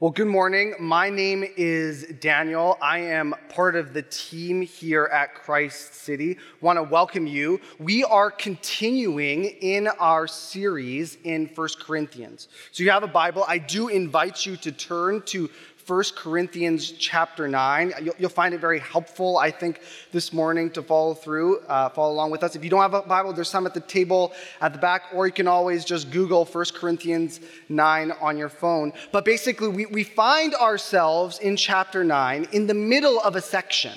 Well, good morning. My name is Daniel. I am part of the team here at Christ City. Want to welcome you. We are continuing in our series in First Corinthians. So you have a Bible. I do invite you to turn to 1 Corinthians chapter 9. You'll, you'll, find it very helpful, I think, this morning to follow through, uh, follow along with us. If you don't have a Bible, there's some at the table at the back, or you can always just Google 1 Corinthians 9 on your phone. But basically, we, we find ourselves in chapter 9 in the middle of a section.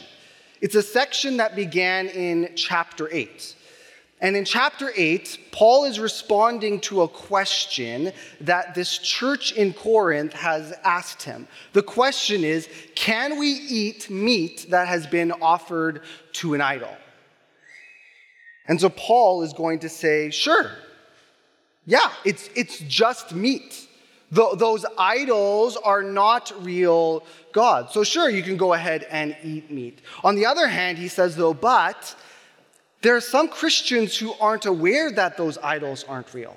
It's a section that began in chapter 8. And in chapter 8, Paul is responding to a question that this church in Corinth has asked him. The question is Can we eat meat that has been offered to an idol? And so Paul is going to say, Sure. Yeah, it's, it's just meat. those idols are not real gods. So, sure, you can go ahead and eat meat. On the other hand, he says, though, but there are some Christians who aren't aware that those idols aren't real.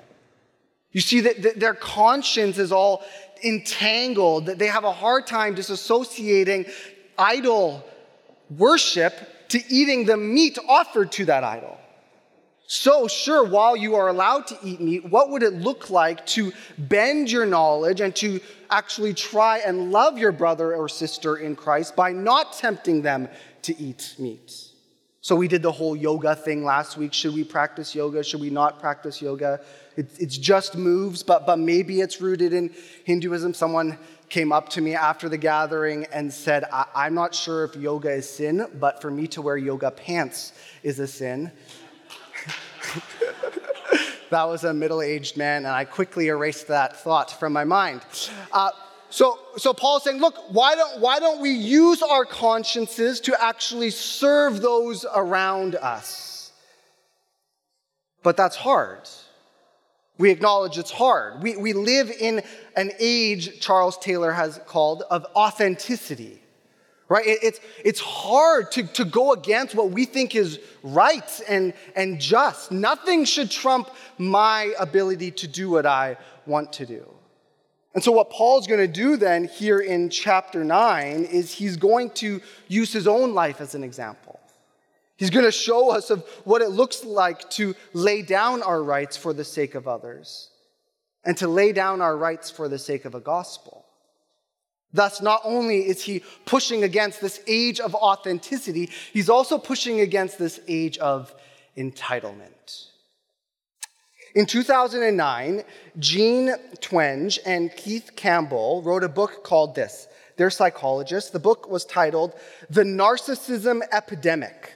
You see, that their conscience is all entangled, that they have a hard time disassociating idol worship to eating the meat offered to that idol. So, sure, while you are allowed to eat meat, what would it look like to bend your knowledge and to actually try and love your brother or sister in Christ by not tempting them to eat meat? So we did the whole yoga thing last week. Should we practice yoga? Should we not practice yoga? It, it's just moves, but, but maybe it's rooted in Hinduism. Someone came up to me after the gathering and said, I, am not sure if yoga is sin, but for me to wear yoga pants is a sin. that was a middle aged man, and I quickly erased that thought from my mind. Uh, so, so Paul's saying, look, why don't, why don't we use our consciences to actually serve those around us? But that's hard. We acknowledge it's hard. We, we live in an age, Charles Taylor has called, of authenticity. Right? It, it's, it's hard to, to go against what we think is right and, and just. Nothing should trump my ability to do what I want to do. And so, what Paul's going to do then here in chapter 9 is he's going to use his own life as an example. He's going to show us of what it looks like to lay down our rights for the sake of others and to lay down our rights for the sake of a gospel. Thus, not only is he pushing against this age of authenticity, he's also pushing against this age of entitlement. In 2009, Jean Twenge and Keith Campbell wrote a book called this. They're psychologists. The book was titled The Narcissism Epidemic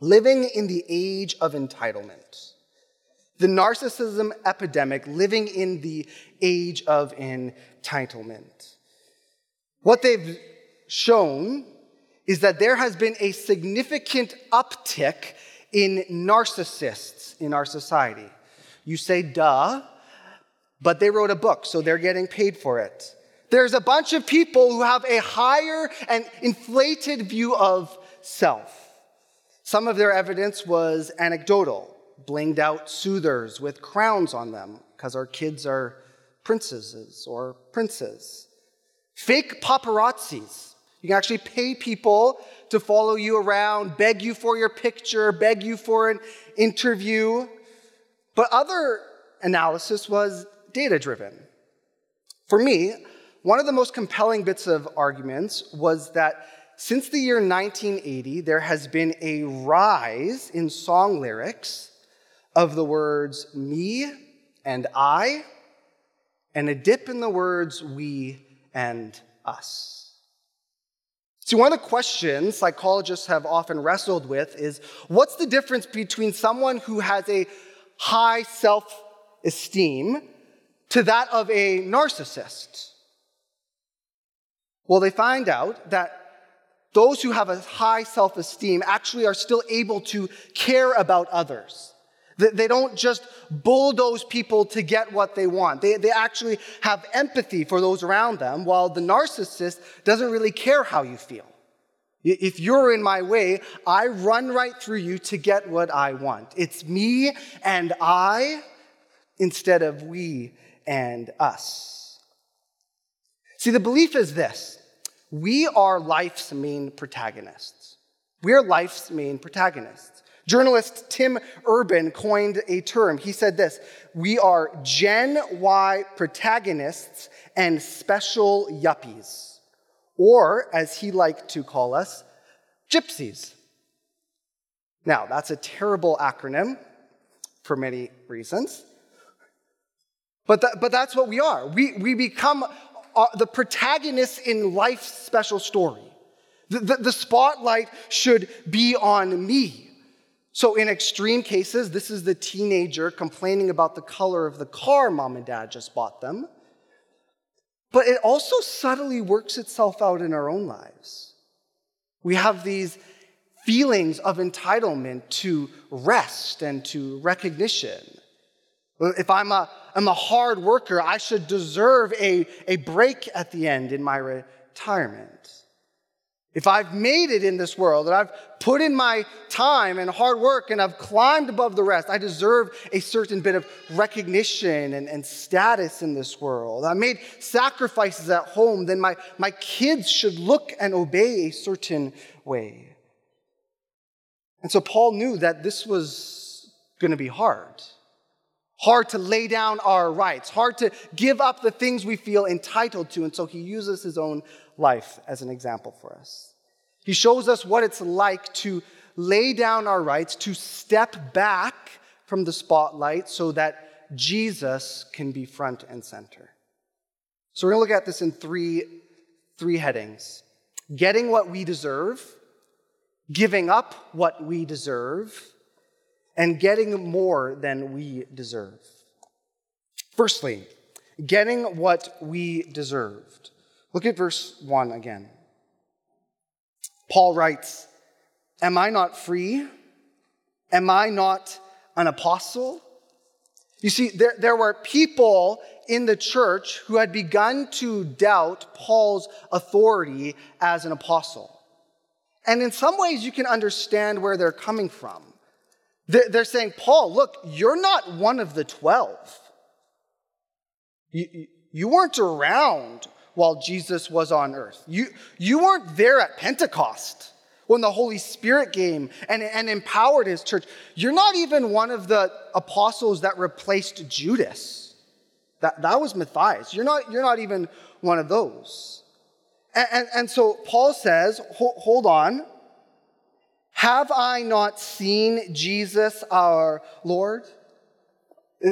Living in the Age of Entitlement. The Narcissism Epidemic Living in the Age of Entitlement. What they've shown is that there has been a significant uptick in narcissists in our society. You say, duh, but they wrote a book, so they're getting paid for it. There's a bunch of people who have a higher and inflated view of self. Some of their evidence was anecdotal, blinged out soothers with crowns on them, because our kids are princesses or princes. Fake paparazzis. You can actually pay people to follow you around, beg you for your picture, beg you for an interview. But other analysis was data driven. For me, one of the most compelling bits of arguments was that since the year 1980, there has been a rise in song lyrics of the words me and I, and a dip in the words we and us. See, one of the questions psychologists have often wrestled with is what's the difference between someone who has a high self esteem to that of a narcissist? Well, they find out that those who have a high self esteem actually are still able to care about others. They don't just bulldoze people to get what they want. They, they actually have empathy for those around them, while the narcissist doesn't really care how you feel. If you're in my way, I run right through you to get what I want. It's me and I instead of we and us. See, the belief is this we are life's main protagonists. We're life's main protagonists. Journalist Tim Urban coined a term. He said this We are Gen Y protagonists and special yuppies, or as he liked to call us, gypsies. Now, that's a terrible acronym for many reasons. But, that, but that's what we are. We, we become uh, the protagonists in life's special story. The, the, the spotlight should be on me. So, in extreme cases, this is the teenager complaining about the color of the car mom and dad just bought them. But it also subtly works itself out in our own lives. We have these feelings of entitlement to rest and to recognition. If I'm a, I'm a hard worker, I should deserve a, a break at the end in my retirement. If I've made it in this world and I've put in my time and hard work and I've climbed above the rest, I deserve a certain bit of recognition and, and status in this world. I made sacrifices at home, then my, my kids should look and obey a certain way. And so Paul knew that this was going to be hard. Hard to lay down our rights, hard to give up the things we feel entitled to. And so he uses his own life as an example for us. He shows us what it's like to lay down our rights, to step back from the spotlight so that Jesus can be front and center. So we're going to look at this in three, three headings getting what we deserve, giving up what we deserve, and getting more than we deserve. Firstly, getting what we deserved. Look at verse 1 again. Paul writes, Am I not free? Am I not an apostle? You see, there, there were people in the church who had begun to doubt Paul's authority as an apostle. And in some ways, you can understand where they're coming from. They're saying, Paul, look, you're not one of the 12. You, you weren't around while Jesus was on earth. You, you weren't there at Pentecost when the Holy Spirit came and, and empowered his church. You're not even one of the apostles that replaced Judas. That, that was Matthias. You're not, you're not even one of those. And, and, and so Paul says, hold on. Have I not seen Jesus our Lord?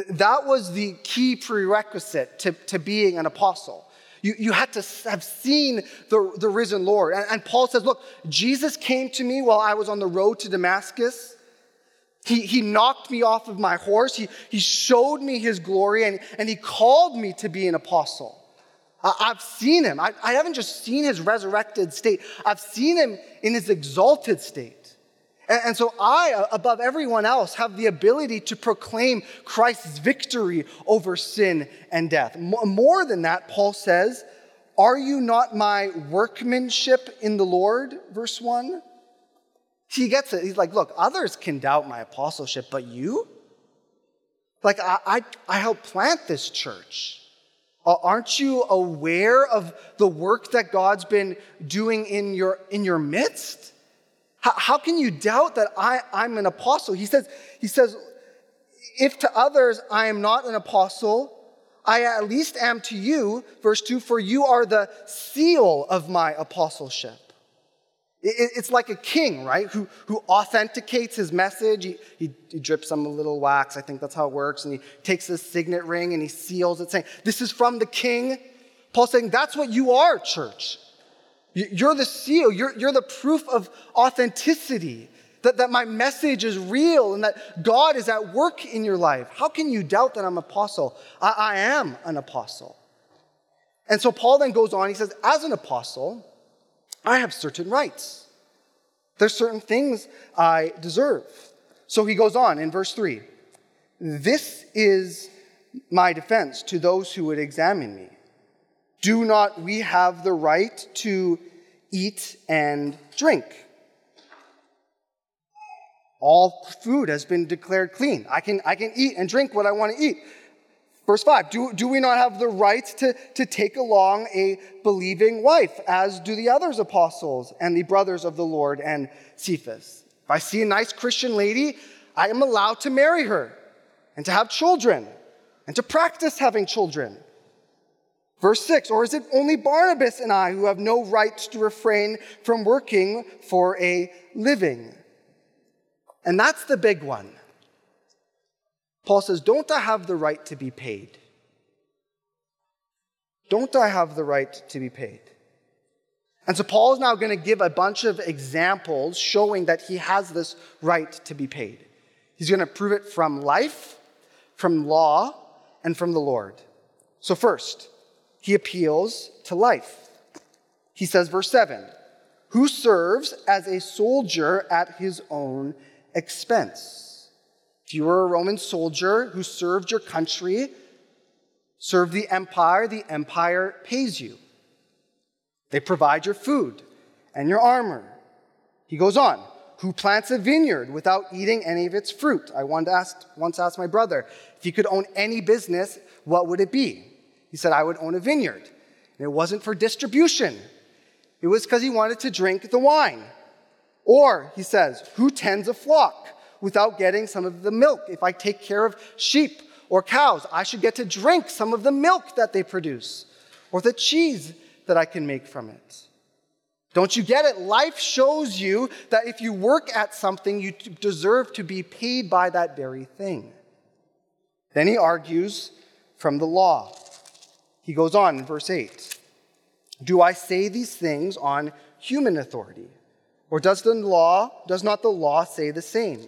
That was the key prerequisite to, to being an apostle. You, you had to have seen the, the risen Lord. And, and Paul says, Look, Jesus came to me while I was on the road to Damascus. He, he knocked me off of my horse. He, he showed me his glory and, and he called me to be an apostle. I, have seen him. I, I haven't just seen his resurrected state, I've seen him in his exalted state. And, so I, uh, above everyone else, have the ability to proclaim Christ's victory over sin and death. More than that, Paul says, Are you not my workmanship in the Lord? Verse 1. He gets it. He's like, Look, others can doubt my apostleship, but you? Like, I, I, I helped plant this church. Aren't you aware of the work that God's been doing in your, in your midst? How, how can you doubt that I, I'm an apostle? He says, he says, if to others I am not an apostle, I at least am to you, verse 2, for you are the seal of my apostleship. It's like a king, right, who, who authenticates his message. He, he, he, drips some little wax, I think that's how it works, and he takes his signet ring and he seals it, saying, This is from the king. Paul's saying, That's what you are, church. You're the seal, you're, you're the proof of authenticity, that, that my message is real and that God is at work in your life. How can you doubt that I'm an apostle? I, I am an apostle. And so Paul then goes on, he says, As an apostle, I have certain rights. There's certain things I deserve. So he goes on in verse 3 This is my defense to those who would examine me. Do not we have the right to eat and drink? All food has been declared clean. I can, I can eat and drink what I want to eat. Verse 5 do, do we not have the right to, to take along a believing wife, as do the others apostles and the brothers of the Lord and Cephas? If I see a nice Christian lady, I am allowed to marry her and to have children and to practice having children. Verse 6 Or is it only Barnabas and I who have no right to refrain from working for a living? And that's the big one. Paul says, Don't I have the right to be paid? Don't I have the right to be paid? And so Paul is now going to give a bunch of examples showing that he has this right to be paid. He's going to prove it from life, from law, and from the Lord. So, first, he appeals to life. He says, verse 7 Who serves as a soldier at his own expense? If you were a Roman soldier who served your country, served the empire, the empire pays you. They provide your food and your armor. He goes on, who plants a vineyard without eating any of its fruit? I once asked, once asked my brother, if he could own any business, what would it be? He said, I would own a vineyard. And it wasn't for distribution, it was because he wanted to drink the wine. Or, he says, who tends a flock? without getting some of the milk. If I take care of sheep or cows, I should get to drink some of the milk that they produce or the cheese that I can make from it. Don't you get it? Life shows you that if you work at something, you deserve to be paid by that very thing. Then he argues from the law. He goes on in verse 8 Do I say these things on human authority? Or does the law, does not the law say the same?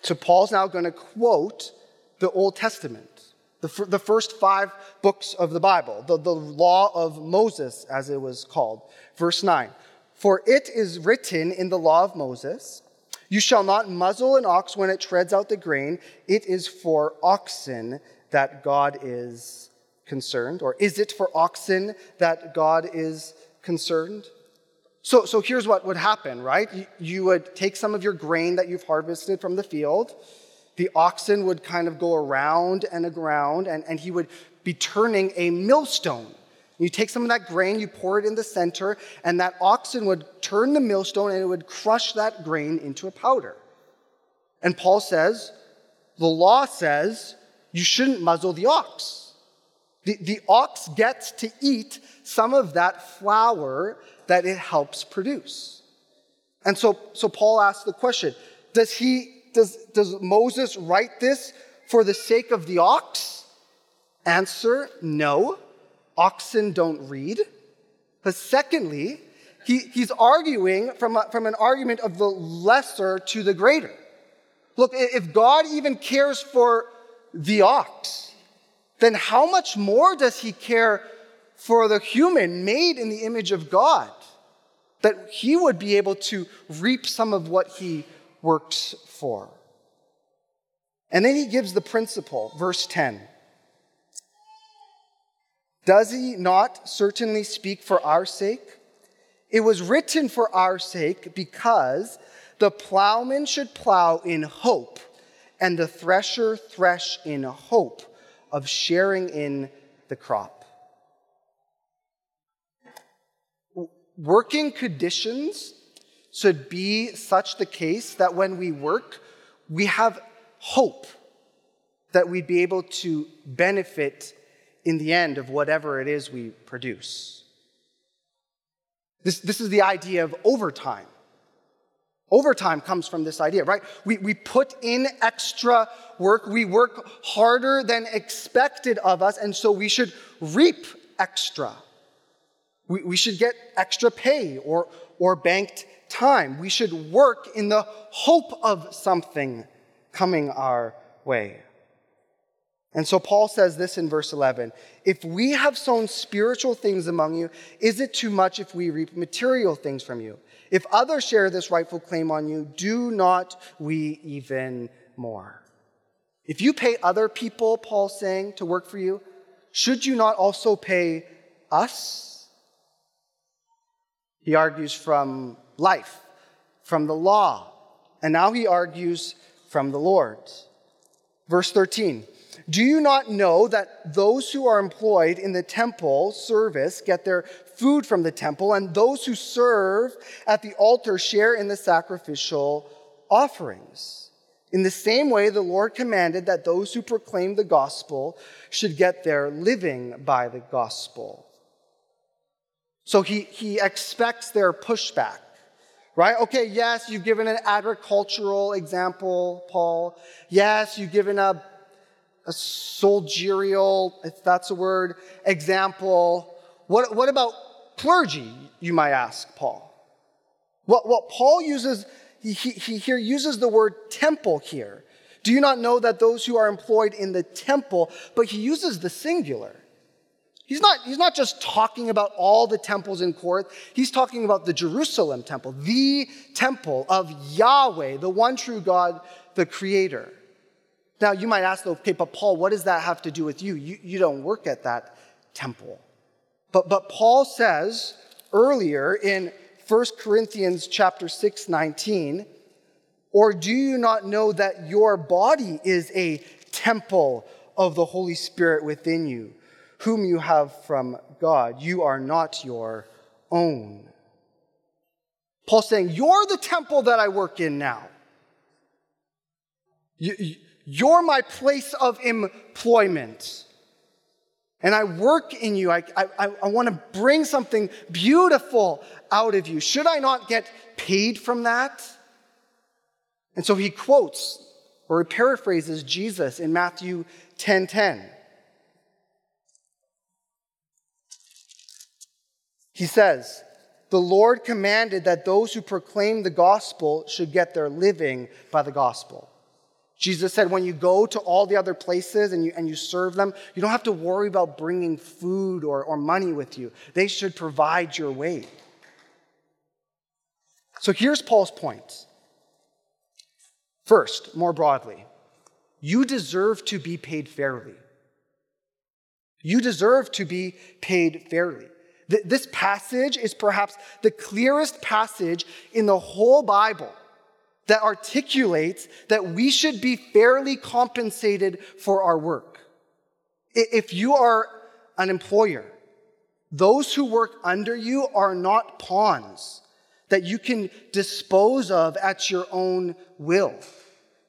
So Paul's now going to quote the Old Testament, the, the first five books of the Bible, the, the law of Moses, as it was called. Verse 9 For it is written in the law of Moses, You shall not muzzle an ox when it treads out the grain. It is for oxen that God is concerned. Or is it for oxen that God is concerned? So, so here's what would happen, right? You, you would take some of your grain that you've harvested from the field. The oxen would kind of go around and around, and, and he would be turning a millstone. You take some of that grain, you pour it in the center, and that oxen would turn the millstone and it would crush that grain into a powder. And Paul says, the law says you shouldn't muzzle the ox. The, the ox gets to eat some of that flour that it helps produce. And so, so Paul asks the question does, he, does, does Moses write this for the sake of the ox? Answer no. Oxen don't read. But secondly, he, he's arguing from, a, from an argument of the lesser to the greater. Look, if God even cares for the ox, then how much more does he care for the human made in the image of God? that he would be able to reap some of what he works for. And then he gives the principle, verse 10. Does he not certainly speak for our sake? It was written for our sake because the plowman should plow in hope, and the thresher thresh in hope of sharing in the crop. working conditions should be such the case that when we work, we have hope that we'd be able to benefit in the end of whatever it is we produce. This, this is the idea of overtime. Overtime comes from this idea, right? We, we put in extra work, we work harder than expected of us, and so we should reap extra. We, we should get extra pay or, or banked time. We should work in the hope of something coming our way. And so Paul says this in verse 11 If we have sown spiritual things among you, is it too much if we reap material things from you? If others share this rightful claim on you, do not we even more? If you pay other people, Paul's saying, to work for you, should you not also pay us? He argues from life, from the law, and now he argues from the Lord. Verse 13 Do you not know that those who are employed in the temple service get their food from the temple, and those who serve at the altar share in the sacrificial offerings? In the same way, the Lord commanded that those who proclaim the gospel should get their living by the gospel. So he, he expects their pushback, right? Okay, yes, you've given an agricultural example, Paul. Yes, you've given a, a soldierial, if that's a word, example. What, what about clergy, you might ask, Paul? What, what Paul uses, he, he, he here uses the word temple here. Do you not know that those who are employed in the temple, but he uses the singular? He's not, he's not just talking about all the temples in Corinth. He's talking about the Jerusalem temple, the temple of Yahweh, the one true God, the creator. Now, you might ask, okay, but Paul, what does that have to do with you? You, you don't work at that temple. But, but Paul says earlier in 1 Corinthians chapter 6, 19, or do you not know that your body is a temple of the Holy Spirit within you? whom you have from God. You are not your own. Paul's saying, You're the temple that I work in now. You're my place of employment. And I work in you. I, I, I want to bring something beautiful out of you. Should I not get paid from that? And so he quotes or he paraphrases Jesus in Matthew 10 10. He says, The Lord commanded that those who proclaim the gospel should get their living by the gospel. Jesus said, when you go to all the other places and you, and you serve them, you don't have to worry about bringing food or, or money with you. They should provide your way. So here's Paul's point. First, more broadly, you deserve to be paid fairly. You deserve to be paid fairly. This passage is perhaps the clearest passage in the whole Bible that articulates that we should be fairly compensated for our work. If you are an employer, those who work under you are not pawns that you can dispose of at your own will.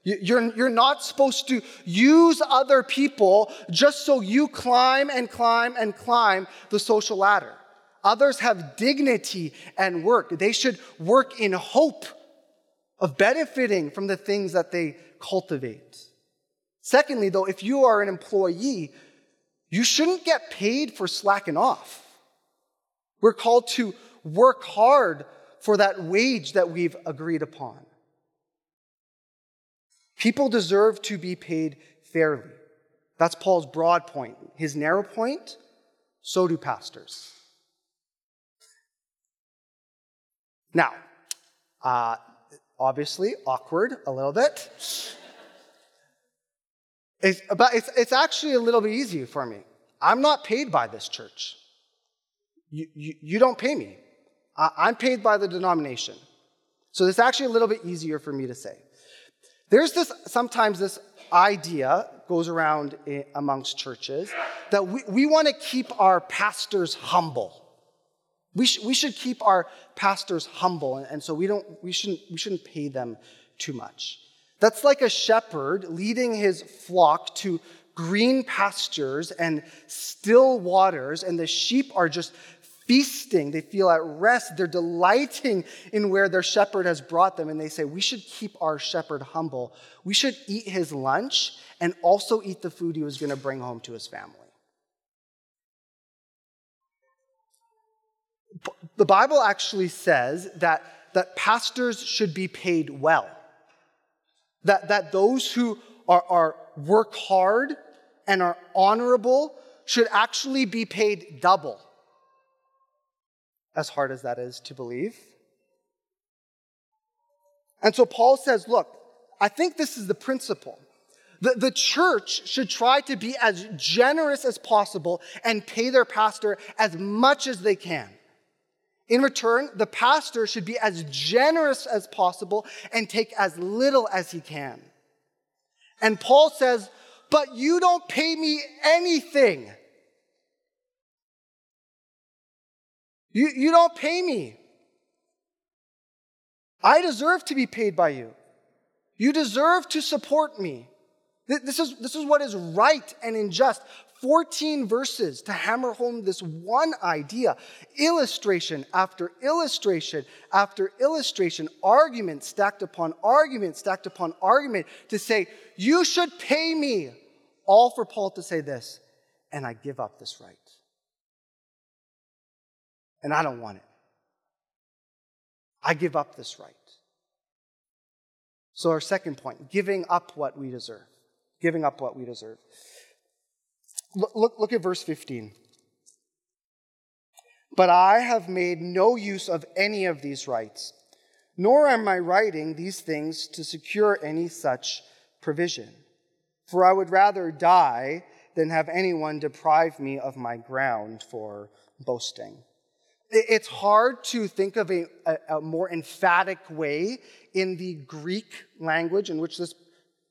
You're, you're not supposed to use other people just so you climb and climb and climb the social ladder. Others have dignity and work. They should work in hope of benefiting from the things that they cultivate. Secondly, though, if you are an employee, you shouldn't get paid for slacking off. We're called to work hard for that wage that we've agreed upon. People deserve to be paid fairly. That's Paul's broad point. His narrow point, so do pastors. Now, uh, obviously, awkward a little bit. It's, but it's, it's actually a little bit easier for me. I'm not paid by this church. You, you, you don't pay me. I, I'm paid by the denomination. So it's actually a little bit easier for me to say. There's this, sometimes this idea goes around eh, amongst churches that we, we want to keep our pastors humble. We, sh- we should keep our pastors humble, and, and so we, don't, we, shouldn't, we shouldn't pay them too much. That's like a shepherd leading his flock to green pastures and still waters, and the sheep are just feasting. They feel at rest. They're delighting in where their shepherd has brought them, and they say, We should keep our shepherd humble. We should eat his lunch and also eat the food he was going to bring home to his family. The Bible actually says that, that pastors should be paid well. That, that those who are, are work hard and are honorable should actually be paid double. As hard as that is to believe. And so Paul says, look, I think this is the principle. The, the church should try to be as generous as possible and pay their pastor as much as they can. In return, the pastor should be as generous as possible and take as little as he can. And Paul says, but you don't pay me anything. You, you don't pay me. I deserve to be paid by you. You deserve to support me. This is, this is what is right and unjust. 14 verses to hammer home this one idea. Illustration after illustration after illustration, argument stacked upon argument stacked upon argument to say, You should pay me. All for Paul to say this, and I give up this right. And I don't want it. I give up this right. So, our second point giving up what we deserve. Giving up what we deserve. Look, look, look at verse 15. But I have made no use of any of these rights, nor am I writing these things to secure any such provision. For I would rather die than have anyone deprive me of my ground for boasting. It's hard to think of a, a, a, more emphatic way in the Greek language in which this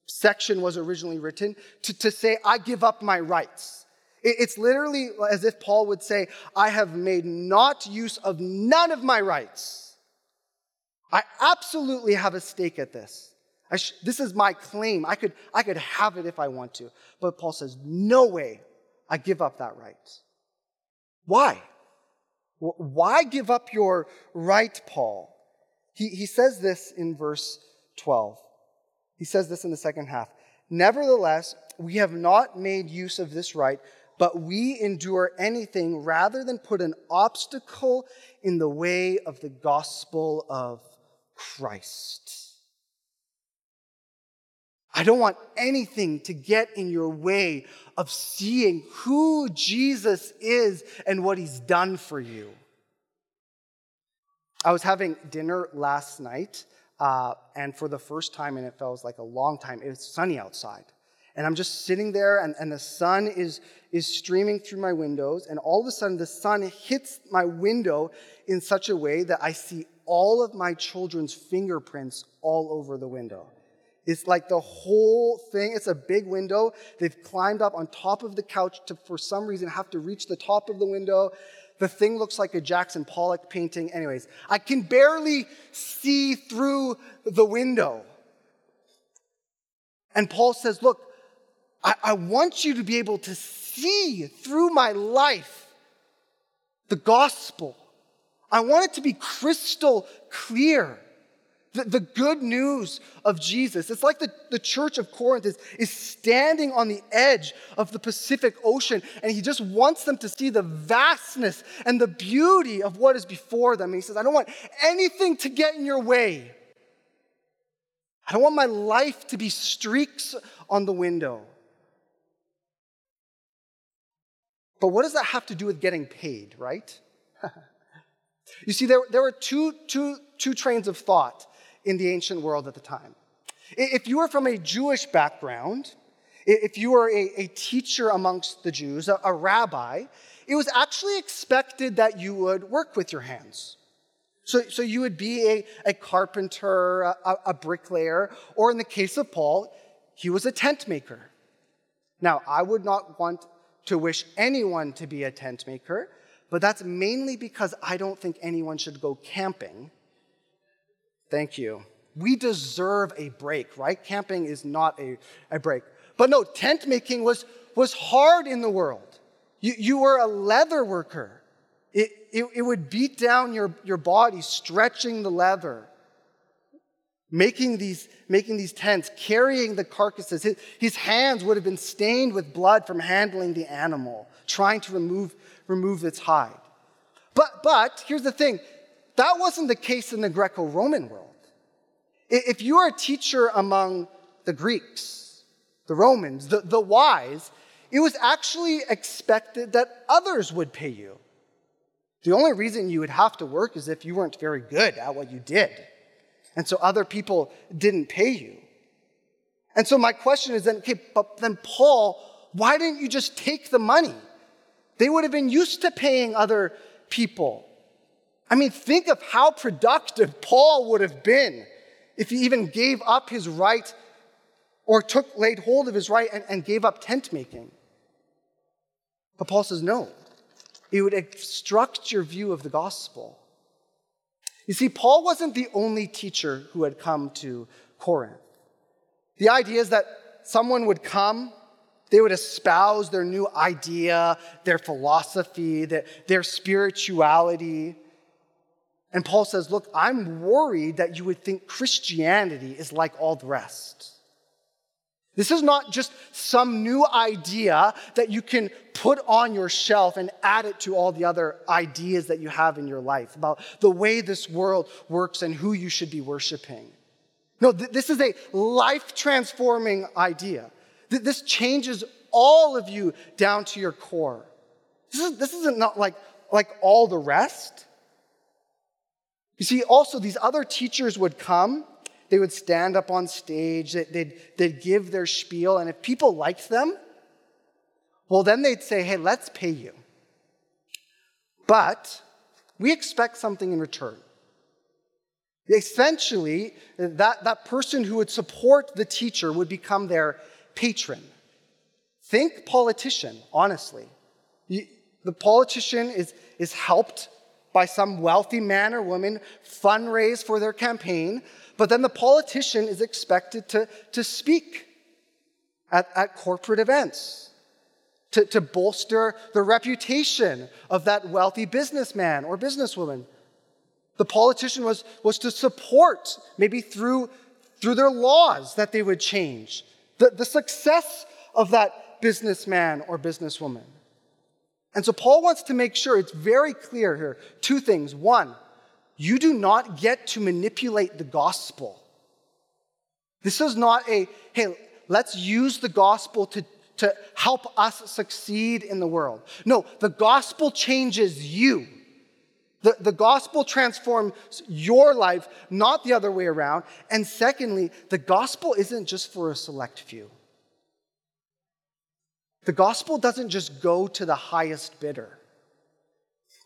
section was originally written to, to say, I give up my rights. It's literally as if Paul would say, I have made not use of none of my rights. I absolutely have a stake at this. Sh- this is my claim. I could, I could have it if I want to. But Paul says, No way. I give up that right. Why? Why give up your right, Paul? He, he says this in verse 12. He says this in the second half. Nevertheless, we have not made use of this right, but we endure anything rather than put an obstacle in the way of the gospel of Christ. I don't want anything to get in your way of seeing who Jesus is and what he's done for you. I was having dinner last night, uh, and for the first time, and it felt like a long time, it was sunny outside. And I'm just sitting there, and, and the sun is, is streaming through my windows, and all of a sudden, the sun hits my window in such a way that I see all of my children's fingerprints all over the window. It's like the whole thing. It's a big window. They've climbed up on top of the couch to, for some reason, have to reach the top of the window. The thing looks like a Jackson Pollock painting. Anyways, I can barely see through the window. And Paul says, Look, I, I want you to be able to see through my life the gospel. I want it to be crystal clear. The, the good news of Jesus. It's like the, the church of Corinth is, is standing on the edge of the Pacific Ocean, and he just wants them to see the vastness and the beauty of what is before them. And he says, I don't want anything to get in your way. I don't want my life to be streaks on the window. But what does that have to do with getting paid, right? you see, there, there were two, two, two trains of thought in the ancient world at the time. If you were from a Jewish background, if you were a, a teacher amongst the Jews, a, a, rabbi, it was actually expected that you would work with your hands. So, so you would be a, a carpenter, a, a bricklayer, or in the case of Paul, he was a tent maker. Now, I would not want to wish anyone to be a tent maker, but that's mainly because I don't think anyone should go camping Thank you. We deserve a break, right? Camping is not a, a break. But no, tent making was, was hard in the world. You, you were a leather worker. It, it, it would beat down your, your body, stretching the leather, making these, making these tents, carrying the carcasses. His, his hands would have been stained with blood from handling the animal, trying to remove, remove its hide. But, but here's the thing that wasn't the case in the Greco Roman world. If you are a teacher among the Greeks, the Romans, the, the wise, it was actually expected that others would pay you. The only reason you would have to work is if you weren't very good at what you did. And so other people didn't pay you. And so my question is then, okay, but then Paul, why didn't you just take the money? They would have been used to paying other people. I mean, think of how productive Paul would have been if he even gave up his right or took, laid hold of his right and, and gave up tent making. But Paul says, no, it would obstruct your view of the gospel. You see, Paul wasn't the only teacher who had come to Corinth. The idea is that someone would come, they would espouse their new idea, their philosophy, their, their spirituality. And Paul says, Look, I'm worried that you would think Christianity is like all the rest. This is not just some new idea that you can put on your shelf and add it to all the other ideas that you have in your life about the way this world works and who you should be worshiping. No, th- this is a life transforming idea. Th- this changes all of you down to your core. This, is, this isn't not like, like all the rest. You see, also, these other teachers would come, they would stand up on stage, they'd, they'd give their spiel, and if people liked them, well, then they'd say, hey, let's pay you. But we expect something in return. Essentially, that, that person who would support the teacher would become their patron. Think politician, honestly. The politician is, is helped by some wealthy man or woman fundraise for their campaign, but then the politician is expected to, to speak at, at corporate events, to, to bolster the reputation of that wealthy businessman or businesswoman. The politician was, was to support, maybe through, through their laws that they would change, the, the success of that businessman or businesswoman. And so Paul wants to make sure it's very clear here two things. One, you do not get to manipulate the gospel. This is not a, hey, let's use the gospel to, to help us succeed in the world. No, the gospel changes you. The, the gospel transforms your life, not the other way around. And secondly, the gospel isn't just for a select few. The gospel doesn't just go to the highest bidder,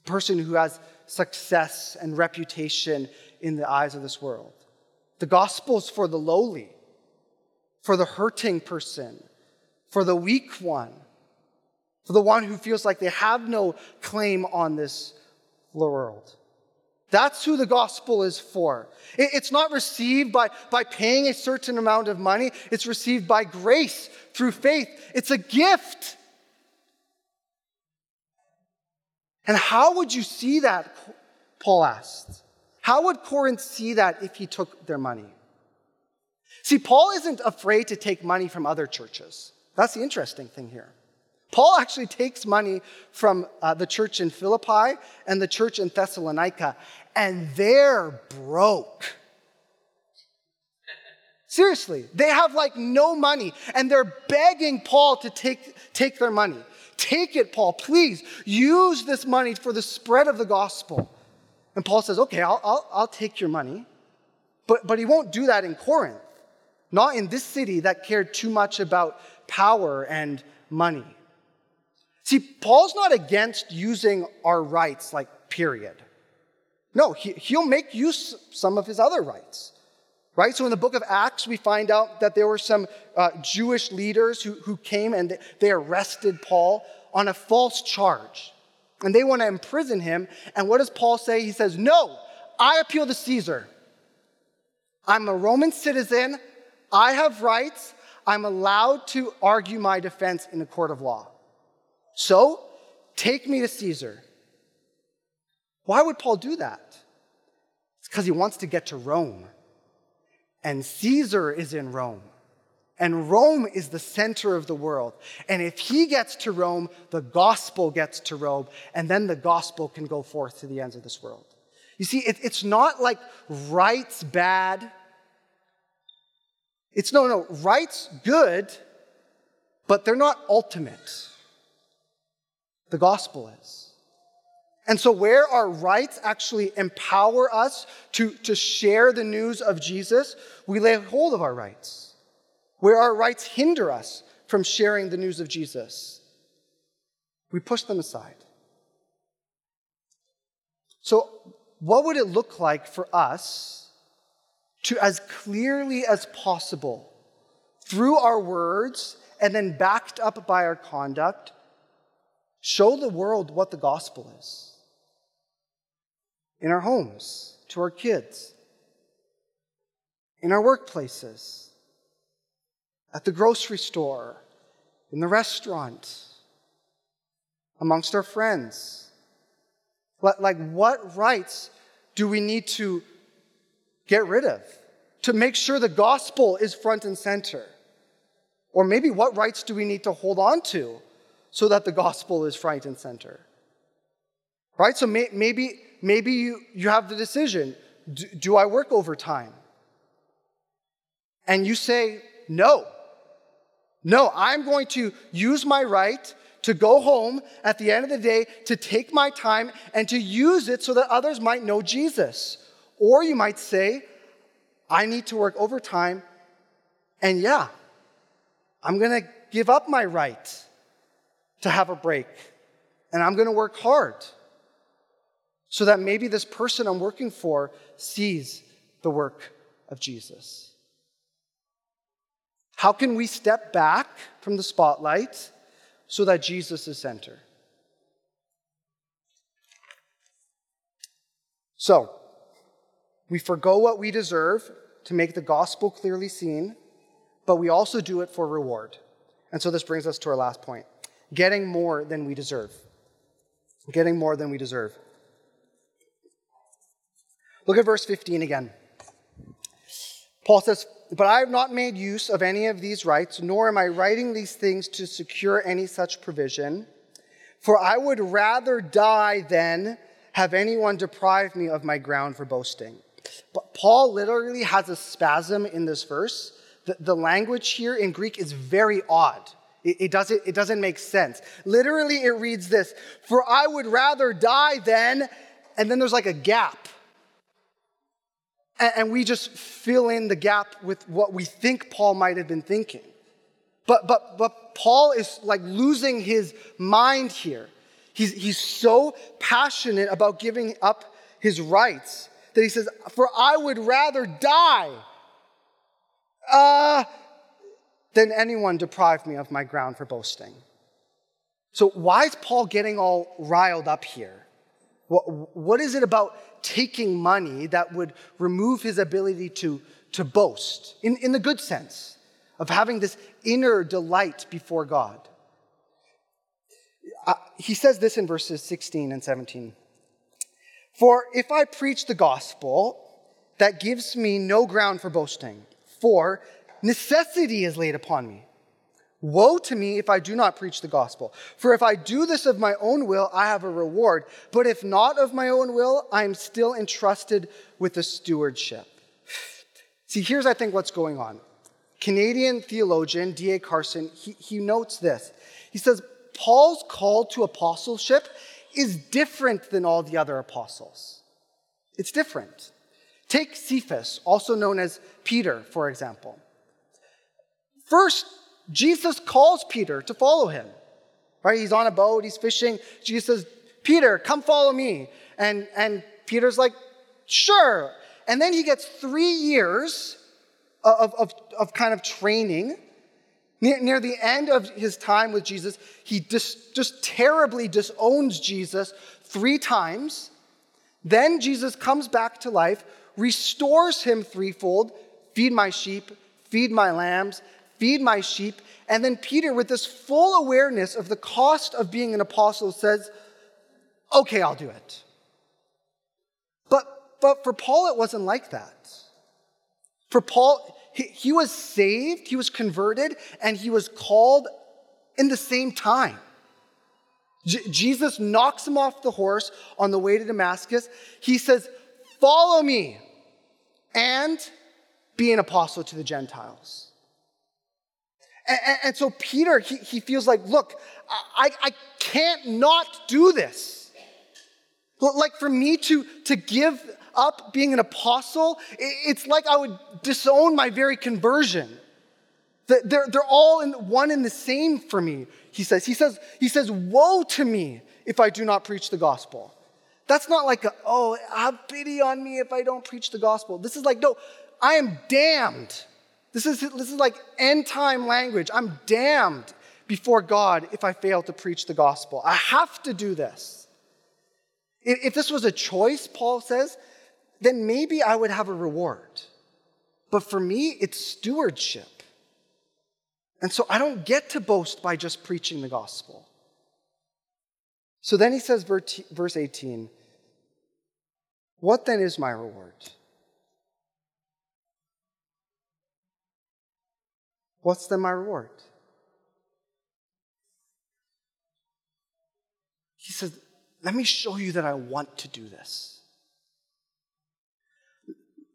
the person who has success and reputation in the eyes of this world. The gospel is for the lowly, for the hurting person, for the weak one, for the one who feels like they have no claim on this world. That's who the gospel is for. It's not received by, by paying a certain amount of money, it's received by grace through faith. It's a gift. And how would you see that? Paul asked. How would Corinth see that if he took their money? See, Paul isn't afraid to take money from other churches. That's the interesting thing here. Paul actually takes money from uh, the church in Philippi and the church in Thessalonica, and they're broke. Seriously, they have like no money, and they're begging Paul to take, take their money. Take it, Paul, please. Use this money for the spread of the gospel. And Paul says, Okay, I'll, I'll, I'll take your money. But, but he won't do that in Corinth, not in this city that cared too much about power and money. See, Paul's not against using our rights, like, period. No, he, he'll make use some of his other rights. Right? So in the book of Acts, we find out that there were some uh, Jewish leaders who, who came and they arrested Paul on a false charge. And they want to imprison him. And what does Paul say? He says, No, I appeal to Caesar. I'm a Roman citizen. I have rights. I'm allowed to argue my defense in a court of law. So, take me to Caesar. Why would Paul do that? It's because he wants to get to Rome. And Caesar is in Rome. And Rome is the center of the world. And if he gets to Rome, the gospel gets to Rome, and then the gospel can go forth to the ends of this world. You see, it, it's not like rights bad. It's no, no, rights good, but they're not ultimate. The gospel is. And so, where our rights actually empower us to, to share the news of Jesus, we lay hold of our rights. Where our rights hinder us from sharing the news of Jesus, we push them aside. So, what would it look like for us to, as clearly as possible, through our words and then backed up by our conduct, show the world what the gospel is. In our homes, to our kids, in our workplaces, at the grocery store, in the restaurant, amongst our friends. Like, what rights do we need to get rid of to make sure the gospel is front and center? Or maybe what rights do we need to hold on to so that the gospel is front and center? Right? So may, maybe, maybe you, you have the decision do, do I work overtime? And you say, no. No, I'm going to use my right to go home at the end of the day, to take my time and to use it so that others might know Jesus. Or you might say, I need to work overtime, and yeah, I'm going to give up my right to have a break, and I'm going to work hard so that maybe this person I'm working for sees the work of Jesus. How can we step back from the spotlight so that Jesus is center? So, we forego what we deserve to make the gospel clearly seen, but we also do it for reward. And so this brings us to our last point getting more than we deserve. Getting more than we deserve. Look at verse 15 again. Paul says, But I have not made use of any of these rights, nor am I writing these things to secure any such provision. For I would rather die than have anyone deprive me of my ground for boasting. But Paul literally has a spasm in this verse. The, the language here in Greek is very odd. It, it, doesn't, it doesn't make sense. Literally, it reads this For I would rather die than, and then there's like a gap and we just fill in the gap with what we think Paul might have been thinking. But, but, but Paul is like losing his mind here. He's, he's so passionate about giving up his rights that he says, For I would rather die uh, than anyone deprive me of my ground for boasting. So, why is Paul getting all riled up here? What, what is it about taking money that would remove his ability to, to boast, in, in the good sense of having this inner delight before God. Uh, he says this in verses 16 and 17 For if I preach the gospel, that gives me no ground for boasting, for necessity is laid upon me. Woe to me if I do not preach the gospel. For if I do this of my own will, I have a reward. But if not of my own will, I am still entrusted with the stewardship. See, here's, I think, what's going on. Canadian theologian D.A. Carson, he, he notes this. He says, Paul's call to apostleship is different than all the other apostles. It's different. Take Cephas, also known as Peter, for example. First, Jesus calls Peter to follow him. Right? He's on a boat, he's fishing. Jesus says, Peter, come follow me. And, and Peter's like, sure. And then he gets three years of, of, of kind of training. Near, near the end of his time with Jesus, he dis, just terribly disowns Jesus three times. Then Jesus comes back to life, restores him threefold feed my sheep, feed my lambs, feed my sheep. And then Peter, with this full awareness of the cost of being an apostle, says, Okay, I'll do it. But, but for Paul, it wasn't like that. For Paul, he, he was saved, he was converted, and he was called in the same time. J- Jesus knocks him off the horse on the way to Damascus. He says, Follow me and be an apostle to the Gentiles. And, and, so Peter, he, he feels like, look, I, I can't not do this. Like for me to, to give up being an apostle, it's like I would disown my very conversion. They're, they're all in one and the same for me, he says. He says, he says, Woe to me if I do not preach the gospel. That's not like, a, oh, have pity on me if I don't preach the gospel. This is like, no, I am damned This is, this is like end time language. I'm damned before God if I fail to preach the gospel. I have to do this. If this was a choice, Paul says, then maybe I would have a reward. But for me, it's stewardship. And so I don't get to boast by just preaching the gospel. So then he says, verse 18, What then is my reward? What's then my reward? He says, Let me show you that I want to do this.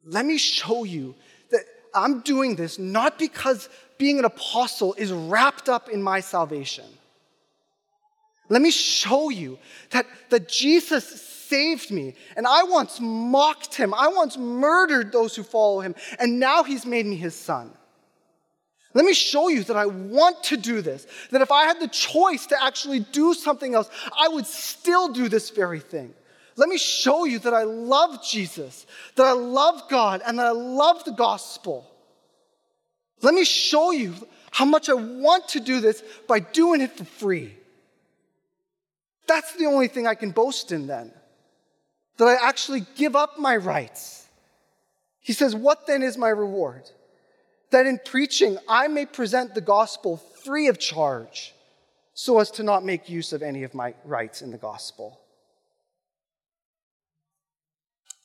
Let me show you that I'm doing this not because being an apostle is wrapped up in my salvation. Let me show you that, that Jesus saved me. And I once mocked him. I once murdered those who follow him. And now he's made me his son. Let me show you that I want to do this. That if I had the choice to actually do something else, I would still do this very thing. Let me show you that I love Jesus, that I love God, and that I love the gospel. Let me show you how much I want to do this by doing it for free. That's the only thing I can boast in then. That I actually give up my rights. He says, What then is my reward? That in preaching I may present the gospel free of charge, so as to not make use of any of my rights in the gospel.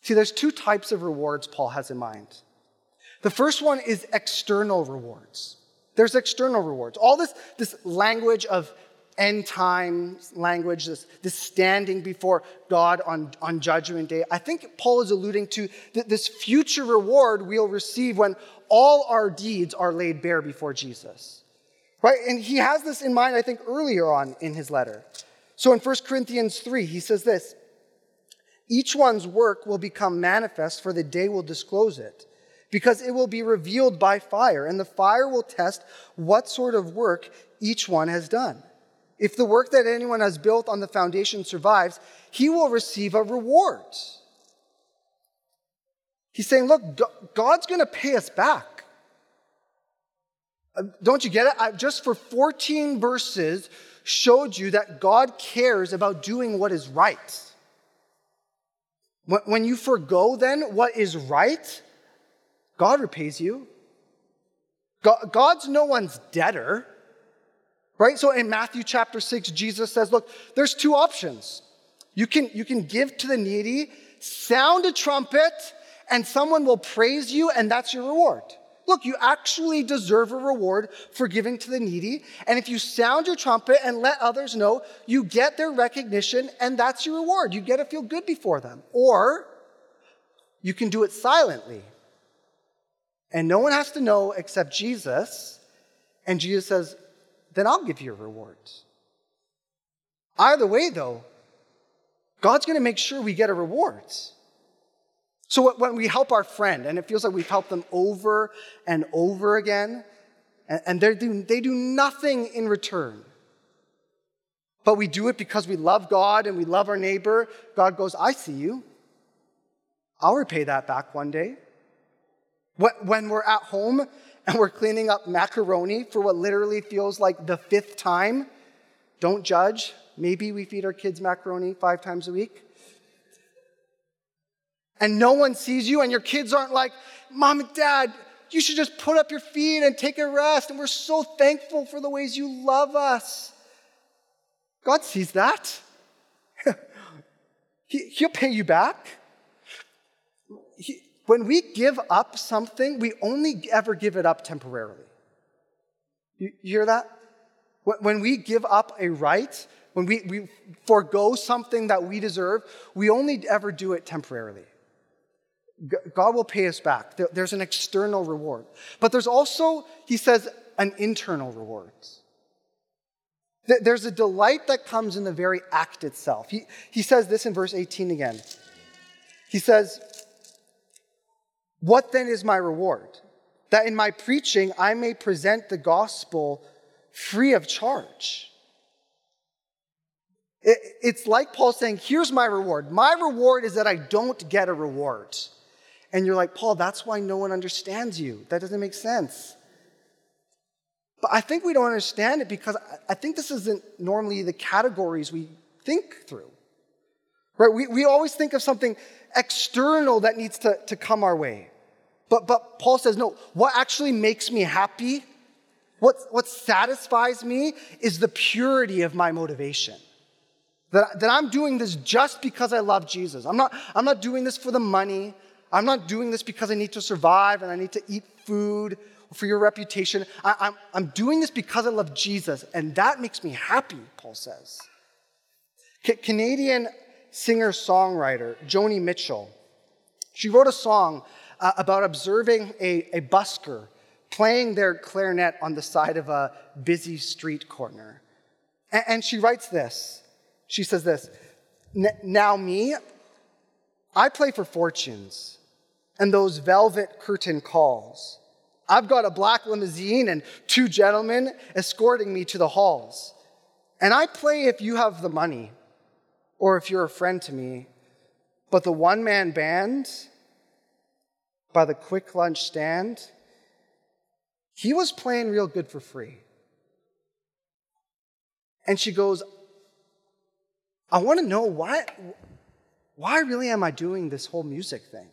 See, there's two types of rewards Paul has in mind. The first one is external rewards. There's external rewards. All this, this language of end time language, this, this standing before God on, on Judgment Day, I think Paul is alluding to th- this future reward we'll receive when all our deeds are laid bare before Jesus. Right? And he has this in mind, I think, earlier on in his letter. So in 1 Corinthians 3, he says this Each one's work will become manifest, for the day will disclose it because it will be revealed by fire, and the fire will test what sort of work each one has done. If the work that anyone has built on the foundation survives, he will receive a reward. He's saying, Look, God's going to pay us back. Uh, don't you get it? I just for 14 verses showed you that God cares about doing what is right. When you forego then what is right, God repays you. God's no one's debtor. Right? So in Matthew chapter 6, Jesus says, look, there's two options. You can, you can give to the needy, sound a trumpet, and someone will praise you, and that's your reward. Look, you actually deserve a reward for giving to the needy. And if you sound your trumpet and let others know, you get their recognition, and that's your reward. You get to feel good before them. Or you can do it silently and no one has to know except Jesus. And Jesus says, then I'll give you a reward. Either way, though, God's going to make sure we get a reward. So when we help our friend, and it feels like we've helped them over and over again, and they do, they do nothing in return, but we do it because we love God and we love our neighbor, God goes, I see you. I'll repay that back one day. When we're at home and we're cleaning up macaroni for what literally feels like the fifth time, don't judge. Maybe we feed our kids macaroni five times a week. And no one sees you, and your kids aren't like, Mom and Dad, you should just put up your feet and take a rest. And we're so thankful for the ways you love us. God sees that. he, will pay you back. He, when we give up something, we only ever give it up temporarily. You, hear that? When we give up a right, when we, we forego something that we deserve, we only ever do it temporarily. God will pay us back. There's an external reward. But there's also, he says, an internal reward. There's a delight that comes in the very act itself. He, he says this in verse 18 again. He says, what then is my reward? That in my preaching I may present the gospel free of charge. it's like Paul saying, Here's my reward. My reward is that I don't get a reward. And you're like, Paul, that's why no one understands you. That doesn't make sense. But I think we don't understand it because I think this isn't normally the categories we think through. Right? We, we always think of something external that needs to, to come our way. But, but Paul says, no, what actually makes me happy, what, what satisfies me, is the purity of my motivation. That, that I'm doing this just because I love Jesus. I'm not, I'm not doing this for the money. I'm not doing this because I need to survive and I need to eat food for your reputation. I, I'm, I'm doing this because I love Jesus, and that makes me happy, Paul says. C- Canadian singer songwriter Joni Mitchell, she wrote a song uh, about observing a, a busker playing their clarinet on the side of a busy street corner. And, and she writes this. She says this Now, me, I play for fortunes and those velvet curtain calls. I've got a black limousine and two gentlemen escorting me to the halls. And I play if you have the money or if you're a friend to me. But the one man band by the quick lunch stand, he was playing real good for free. And she goes, I want to know why, why really am I doing this whole music thing?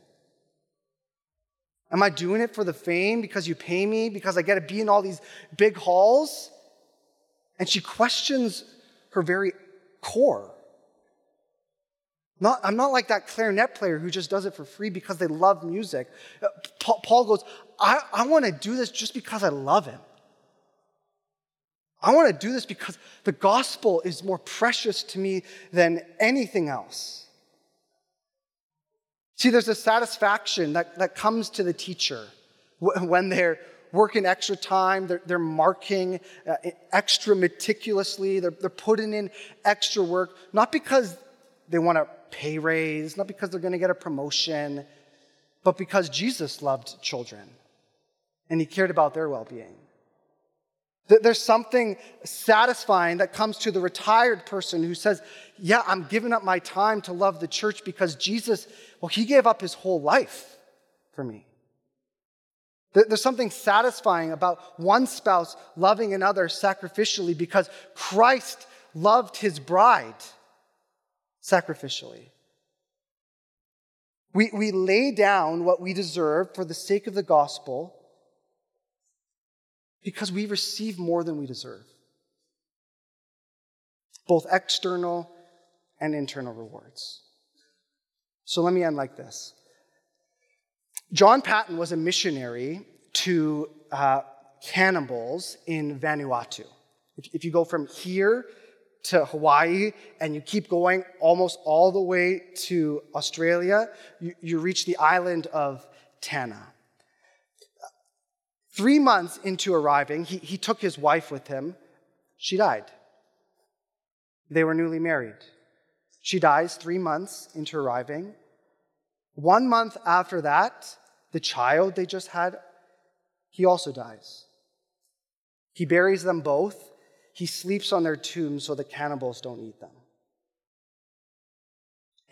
Am I doing it for the fame because you pay me, because I get to be in all these big halls? And she questions her very core. Not, I'm not like that clarinet player who just does it for free because they love music. Paul goes, I, I want to do this just because I love him. I want to do this because the gospel is more precious to me than anything else. See, there's a satisfaction that, that comes to the teacher when they're working extra time, they're, they're marking uh, extra meticulously, they're, they're putting in extra work, not because they want to pay raise, not because they're going to get a promotion, but because Jesus loved children and he cared about their well being. There's something satisfying that comes to the retired person who says, Yeah, I'm giving up my time to love the church because Jesus, well, he gave up his whole life for me. There's something satisfying about one spouse loving another sacrificially because Christ loved his bride sacrificially. We, we lay down what we deserve for the sake of the gospel because we receive more than we deserve, both external and internal rewards. So let me end like this John Paton was a missionary to uh, cannibals in Vanuatu. If, if you go from here to Hawaii and you keep going almost all the way to Australia, you, you reach the island of Tanna. Three months into arriving, he, he took his wife with him. She died. They were newly married. She dies three months into arriving. One month after that, the child they just had, he also dies. He buries them both he sleeps on their tombs so the cannibals don't eat them.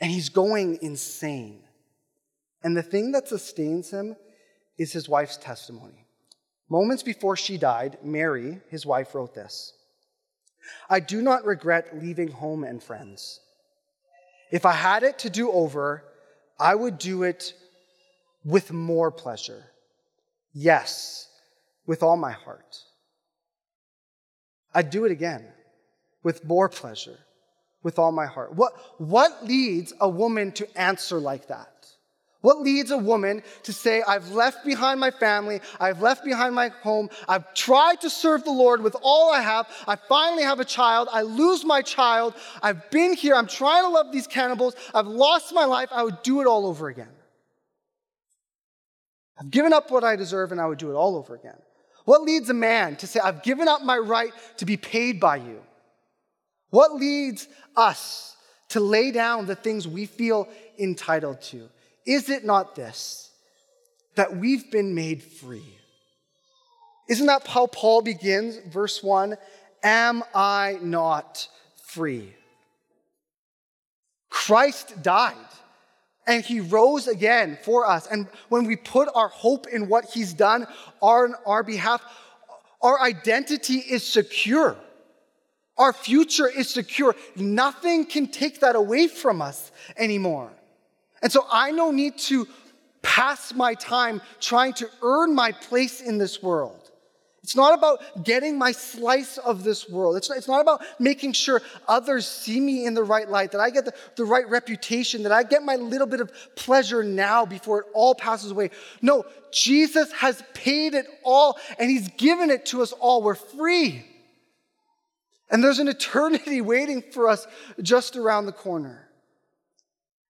And he's going insane. And the thing that sustains him is his wife's testimony. Moments before she died, Mary, his wife, wrote this I do not regret leaving home and friends. If I had it to do over, I would do it with more pleasure. Yes, with all my heart. I'd do it again with more pleasure, with all my heart. What, what leads a woman to answer like that? What leads a woman to say, I've left behind my family, I've left behind my home, I've tried to serve the Lord with all I have, I finally have a child, I lose my child, I've been here, I'm trying to love these cannibals, I've lost my life, I would do it all over again. I've given up what I deserve and I would do it all over again. What leads a man to say, I've given up my right to be paid by you? What leads us to lay down the things we feel entitled to? Is it not this, that we've been made free? Isn't that how Paul begins, verse 1? Am I not free? Christ died and he rose again for us. And when we put our hope in what he's done on our behalf, our identity is secure. Our future is secure. Nothing can take that away from us anymore. And so I no need to pass my time trying to earn my place in this world. It's not about getting my slice of this world. It's not, it's not about making sure others see me in the right light, that I get the, the right reputation, that I get my little bit of pleasure now before it all passes away. No, Jesus has paid it all and he's given it to us all. We're free. And there's an eternity waiting for us just around the corner.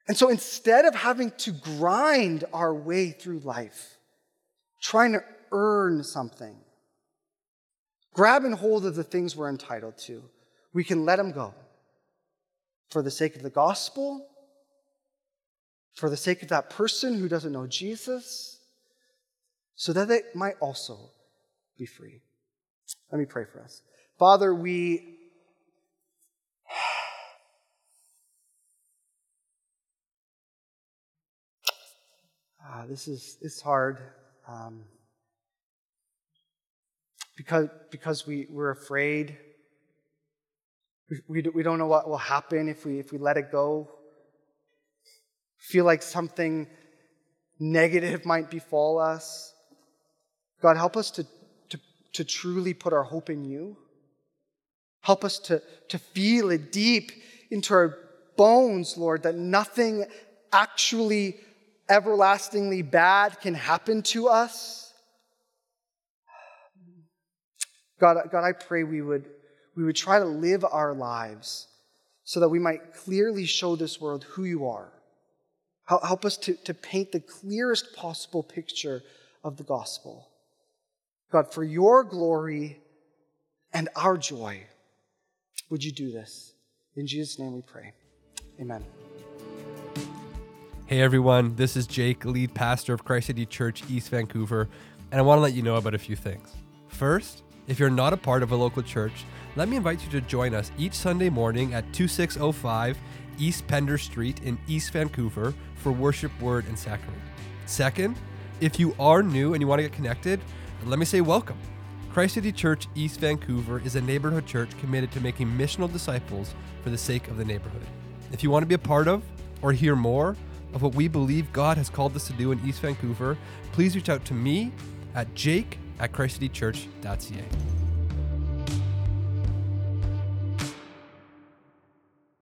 And so instead of having to grind our way through life, trying to earn something, grabbing hold of the things we're entitled to, we can let them go for the sake of the gospel, for the sake of that person who doesn't know Jesus, so that they might also be free. Let me pray for us. Father, we. Ah, this is it's hard. Um, because, because we, we're afraid. We, we, don't know what will happen if we, if we let it go. Feel like something negative might befall us. God, help us to, to, to truly put our hope in you. Help us to, to feel it deep into our bones, Lord, that nothing actually everlastingly bad can happen to us. God, God, I pray we would, we would try to live our lives so that we might clearly show this world who you are. Help us to, to paint the clearest possible picture of the gospel. God, for your glory and our joy, would you do this? In Jesus' name we pray. Amen. Hey everyone, this is Jake, lead pastor of Christ City Church East Vancouver, and I want to let you know about a few things. First, if you're not a part of a local church, let me invite you to join us each Sunday morning at 2605 East Pender Street in East Vancouver for worship, word, and sacrament. Second, if you are new and you want to get connected, let me say welcome. Christ City Church East Vancouver is a neighborhood church committed to making missional disciples for the sake of the neighborhood. If you want to be a part of or hear more of what we believe God has called us to do in East Vancouver, please reach out to me at jake at christcitychurch.ca.